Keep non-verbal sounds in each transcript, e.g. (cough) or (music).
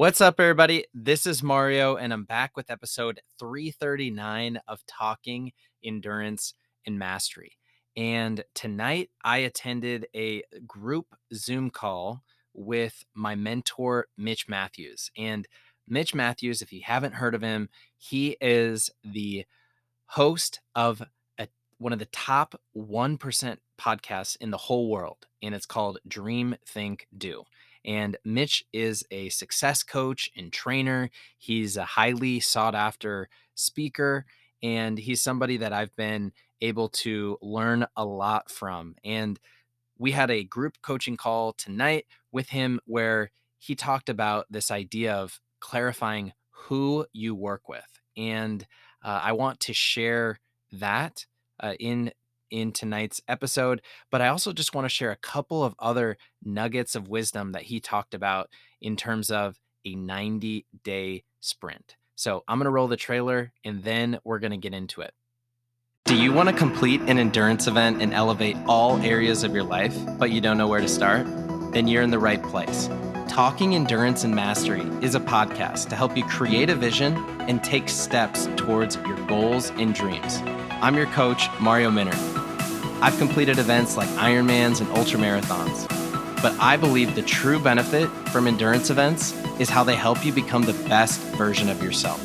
What's up, everybody? This is Mario, and I'm back with episode 339 of Talking Endurance and Mastery. And tonight I attended a group Zoom call with my mentor, Mitch Matthews. And Mitch Matthews, if you haven't heard of him, he is the host of a, one of the top 1% podcasts in the whole world, and it's called Dream, Think, Do. And Mitch is a success coach and trainer. He's a highly sought after speaker, and he's somebody that I've been able to learn a lot from. And we had a group coaching call tonight with him where he talked about this idea of clarifying who you work with. And uh, I want to share that uh, in in tonight's episode, but I also just want to share a couple of other nuggets of wisdom that he talked about in terms of a 90 day sprint. So I'm going to roll the trailer and then we're going to get into it. Do you want to complete an endurance event and elevate all areas of your life, but you don't know where to start? Then you're in the right place. Talking Endurance and Mastery is a podcast to help you create a vision and take steps towards your goals and dreams. I'm your coach, Mario Minner. I've completed events like Ironmans and ultramarathons, but I believe the true benefit from endurance events is how they help you become the best version of yourself.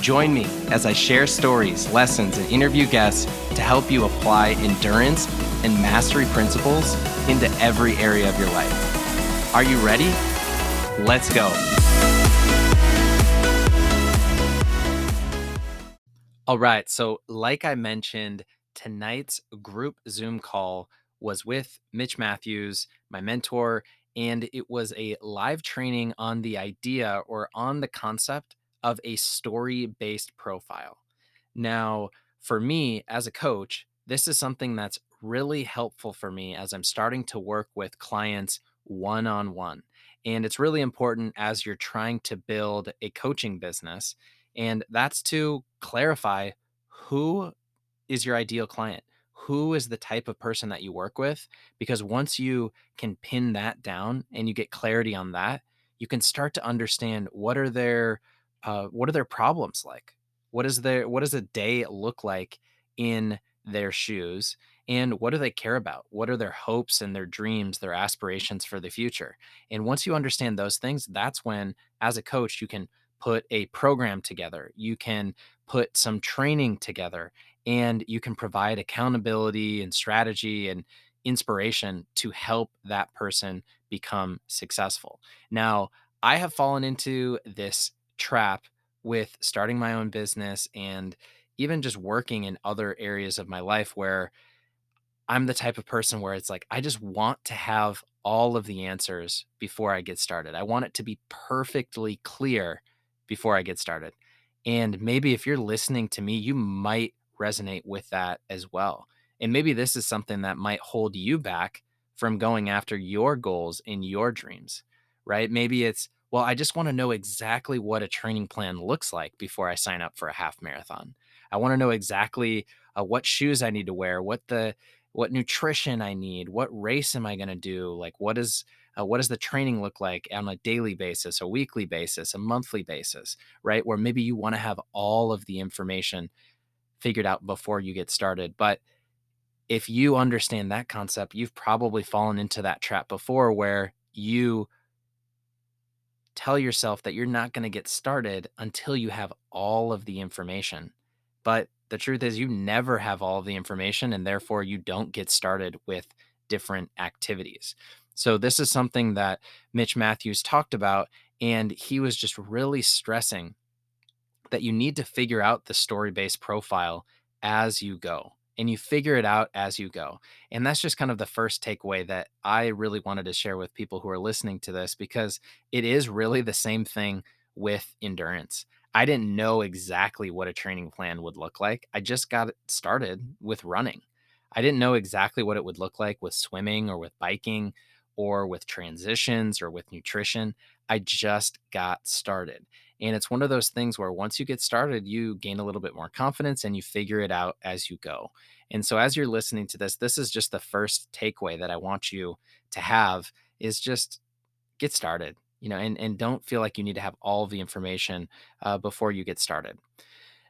Join me as I share stories, lessons, and interview guests to help you apply endurance and mastery principles into every area of your life. Are you ready? Let's go. All right. So, like I mentioned, tonight's group Zoom call was with Mitch Matthews, my mentor, and it was a live training on the idea or on the concept of a story based profile. Now, for me as a coach, this is something that's really helpful for me as I'm starting to work with clients one on one. And it's really important as you're trying to build a coaching business. And that's to clarify who is your ideal client? Who is the type of person that you work with? Because once you can pin that down and you get clarity on that, you can start to understand what are their uh, what are their problems like? What is their what does a day look like in their shoes? And what do they care about? What are their hopes and their dreams, their aspirations for the future? And once you understand those things, that's when, as a coach, you can put a program together. You can put some training together and you can provide accountability and strategy and inspiration to help that person become successful. Now, I have fallen into this trap with starting my own business and even just working in other areas of my life where I'm the type of person where it's like, I just want to have all of the answers before I get started. I want it to be perfectly clear before I get started. And maybe if you're listening to me, you might resonate with that as well. And maybe this is something that might hold you back from going after your goals in your dreams, right? Maybe it's, well, I just want to know exactly what a training plan looks like before I sign up for a half marathon. I want to know exactly uh, what shoes I need to wear, what the what nutrition I need, what race am I going to do, like what is uh, what does the training look like on a daily basis, a weekly basis, a monthly basis, right? Where maybe you want to have all of the information figured out before you get started. But if you understand that concept, you've probably fallen into that trap before where you tell yourself that you're not going to get started until you have all of the information. But the truth is, you never have all of the information, and therefore you don't get started with different activities. So, this is something that Mitch Matthews talked about, and he was just really stressing that you need to figure out the story based profile as you go and you figure it out as you go. And that's just kind of the first takeaway that I really wanted to share with people who are listening to this because it is really the same thing with endurance. I didn't know exactly what a training plan would look like. I just got started with running. I didn't know exactly what it would look like with swimming or with biking or with transitions or with nutrition. I just got started. And it's one of those things where once you get started, you gain a little bit more confidence and you figure it out as you go. And so as you're listening to this, this is just the first takeaway that I want you to have is just get started. you know, and, and don't feel like you need to have all the information uh, before you get started.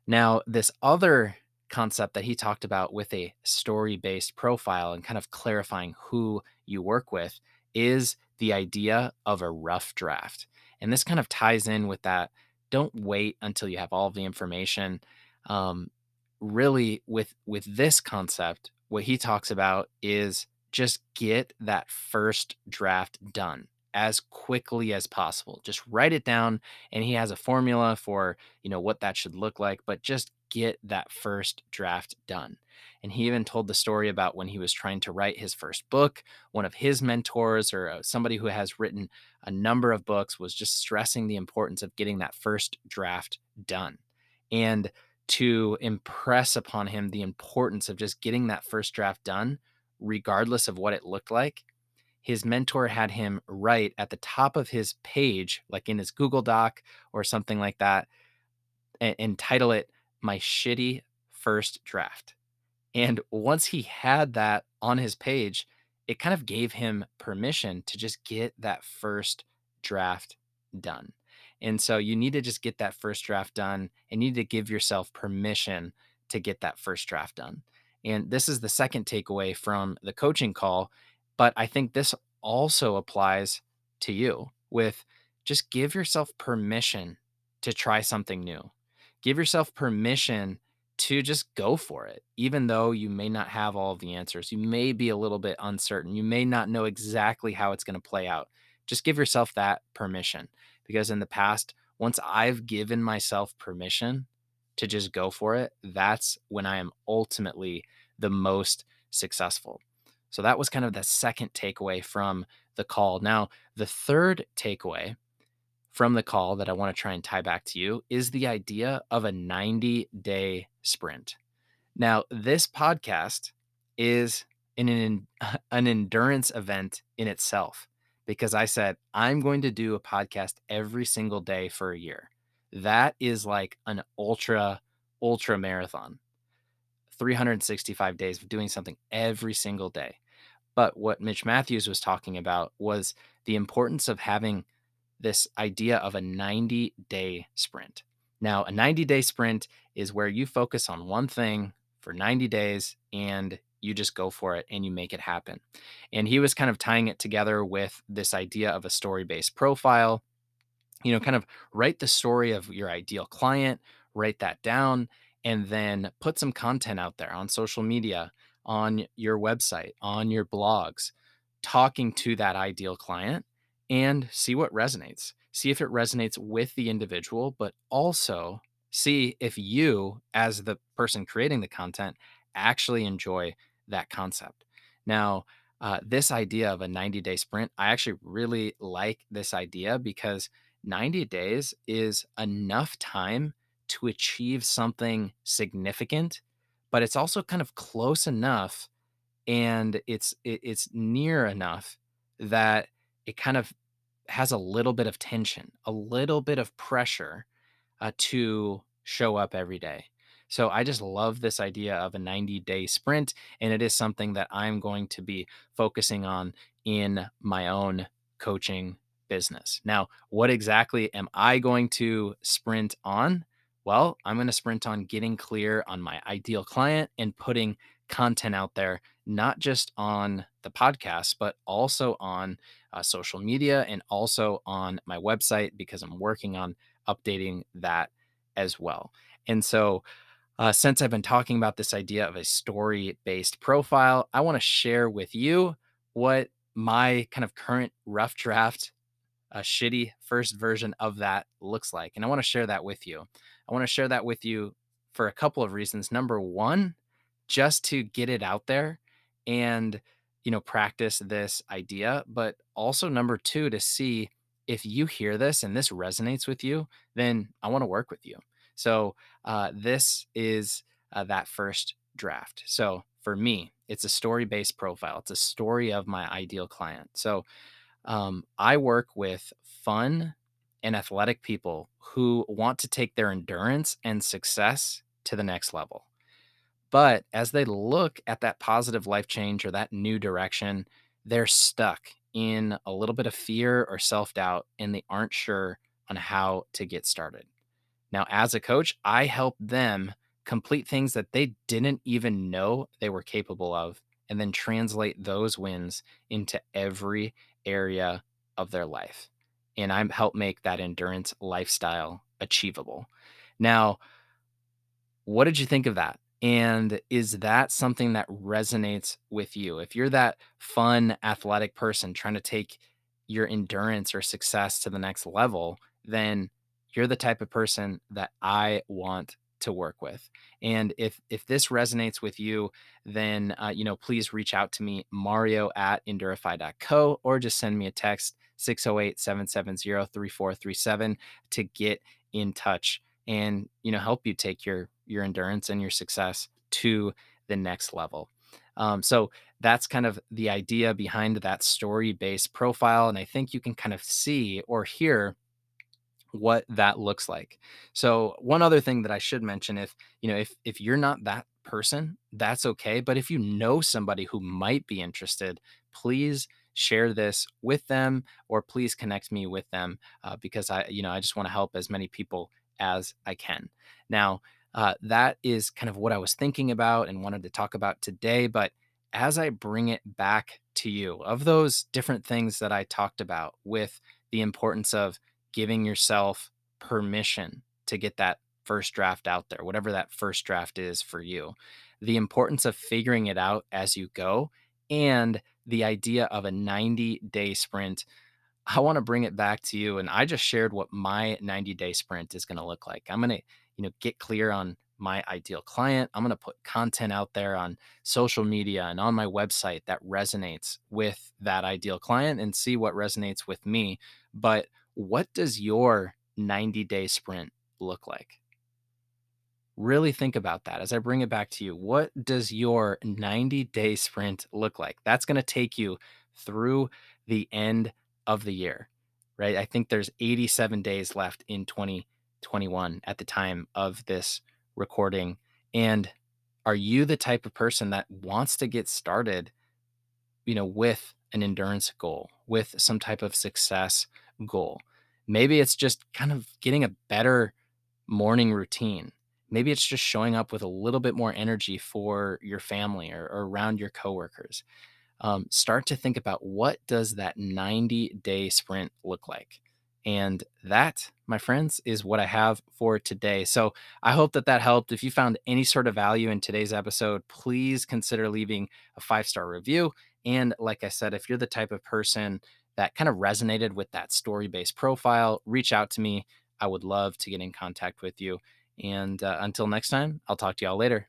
Now, this other concept that he talked about with a story based profile and kind of clarifying who you work with is the idea of a rough draft. And this kind of ties in with that. Don't wait until you have all the information. Um, really, with with this concept, what he talks about is just get that first draft done as quickly as possible. Just write it down and he has a formula for, you know, what that should look like, but just get that first draft done. And he even told the story about when he was trying to write his first book, one of his mentors or uh, somebody who has written a number of books was just stressing the importance of getting that first draft done. And to impress upon him the importance of just getting that first draft done, regardless of what it looked like, his mentor had him write at the top of his page, like in his Google Doc or something like that, and, and title it My Shitty First Draft. And once he had that on his page, it kind of gave him permission to just get that first draft done. And so you need to just get that first draft done and you need to give yourself permission to get that first draft done. And this is the second takeaway from the coaching call. But I think this also applies to you with just give yourself permission to try something new. Give yourself permission to just go for it, even though you may not have all of the answers. You may be a little bit uncertain. You may not know exactly how it's going to play out. Just give yourself that permission because in the past, once I've given myself permission to just go for it, that's when I am ultimately the most successful. So that was kind of the second takeaway from the call. Now, the third takeaway from the call that I want to try and tie back to you is the idea of a 90 day sprint. Now, this podcast is an, (laughs) an endurance event in itself because I said, I'm going to do a podcast every single day for a year. That is like an ultra, ultra marathon. 365 days of doing something every single day. But what Mitch Matthews was talking about was the importance of having this idea of a 90 day sprint. Now, a 90 day sprint is where you focus on one thing for 90 days and you just go for it and you make it happen. And he was kind of tying it together with this idea of a story based profile. You know, kind of write the story of your ideal client, write that down, and then put some content out there on social media, on your website, on your blogs, talking to that ideal client and see what resonates. See if it resonates with the individual, but also see if you, as the person creating the content, actually enjoy that concept. Now, uh, this idea of a 90 day sprint, I actually really like this idea because 90 days is enough time to achieve something significant, but it's also kind of close enough and it's it, it's near enough that it kind of has a little bit of tension, a little bit of pressure uh, to show up every day. So I just love this idea of a 90 day sprint. And it is something that I'm going to be focusing on in my own coaching business. Now, what exactly am I going to sprint on? Well, I'm going to sprint on getting clear on my ideal client and putting content out there, not just on the podcast, but also on uh, social media and also on my website because I'm working on updating that as well. And so, uh, since I've been talking about this idea of a story based profile, I want to share with you what my kind of current rough draft, a shitty first version of that looks like. And I want to share that with you. I want to share that with you for a couple of reasons. Number one, just to get it out there and you know practice this idea, but also number two to see if you hear this and this resonates with you, then I want to work with you. So uh, this is uh, that first draft. So for me, it's a story based profile. It's a story of my ideal client. So um, I work with fun and athletic people who want to take their endurance and success to the next level. But as they look at that positive life change or that new direction, they're stuck in a little bit of fear or self doubt and they aren't sure on how to get started. Now, as a coach, I help them complete things that they didn't even know they were capable of, and then translate those wins into every area of their life. And I help make that endurance lifestyle achievable. Now, what did you think of that? And is that something that resonates with you? If you're that fun, athletic person trying to take your endurance or success to the next level, then you're the type of person that I want to work with. And if if this resonates with you, then uh, you know please reach out to me, Mario at endurify.co, or just send me a text 608-770-3437 to get in touch and you know help you take your your endurance and your success to the next level. Um, so that's kind of the idea behind that story based profile. And I think you can kind of see or hear what that looks like. So one other thing that I should mention if, you know, if if you're not that person, that's okay, but if you know somebody who might be interested, please share this with them or please connect me with them uh, because I, you know, I just want to help as many people as I can. Now, uh, that is kind of what I was thinking about and wanted to talk about today. But as I bring it back to you, of those different things that I talked about with the importance of giving yourself permission to get that first draft out there, whatever that first draft is for you, the importance of figuring it out as you go, and the idea of a 90 day sprint. I want to bring it back to you. And I just shared what my 90 day sprint is going to look like. I'm going to, you know, get clear on my ideal client. I'm going to put content out there on social media and on my website that resonates with that ideal client and see what resonates with me. But what does your 90 day sprint look like? Really think about that as I bring it back to you. What does your 90 day sprint look like? That's going to take you through the end of the year, right? I think there's 87 days left in 2021 at the time of this recording. And are you the type of person that wants to get started, you know, with an endurance goal, with some type of success goal? Maybe it's just kind of getting a better morning routine. Maybe it's just showing up with a little bit more energy for your family or, or around your coworkers. Um, start to think about what does that 90 day sprint look like and that, my friends, is what I have for today. So I hope that that helped. If you found any sort of value in today's episode, please consider leaving a five star review. And like I said, if you're the type of person that kind of resonated with that story based profile, reach out to me. I would love to get in contact with you. And uh, until next time, I'll talk to y'all later.